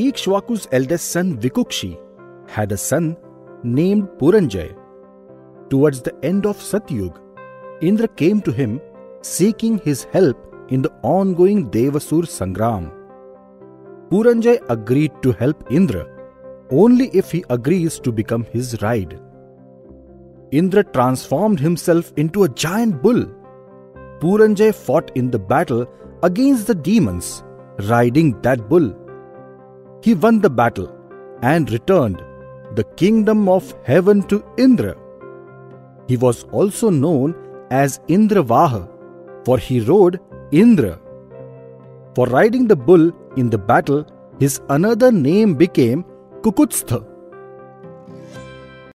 Ikshvaku's eldest son Vikukshi had a son named Puranjay. Towards the end of Satyug, Indra came to him seeking his help in the ongoing Devasur Sangram. Puranjay agreed to help Indra only if he agrees to become his ride. Indra transformed himself into a giant bull. Puranjay fought in the battle against the demons, riding that bull. He won the battle and returned the kingdom of heaven to Indra. He was also known as Indravaha, for he rode Indra. For riding the bull in the battle, his another name became Kukutstha.